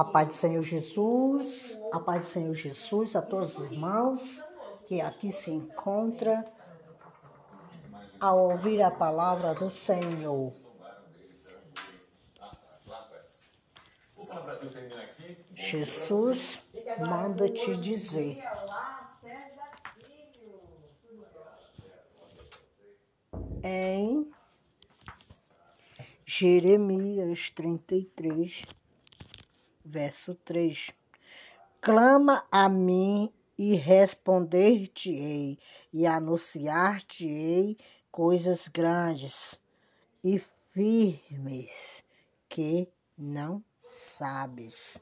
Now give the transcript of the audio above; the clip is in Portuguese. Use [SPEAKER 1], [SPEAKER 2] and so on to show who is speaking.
[SPEAKER 1] A paz do Senhor Jesus, a paz do Senhor Jesus a todos os irmãos que aqui se encontram a ouvir a palavra do Senhor. Jesus manda te dizer. Em Jeremias 33, verso 3. Clama a mim e responder-te-ei, e anunciar-te-ei coisas grandes e firmes que não sabes.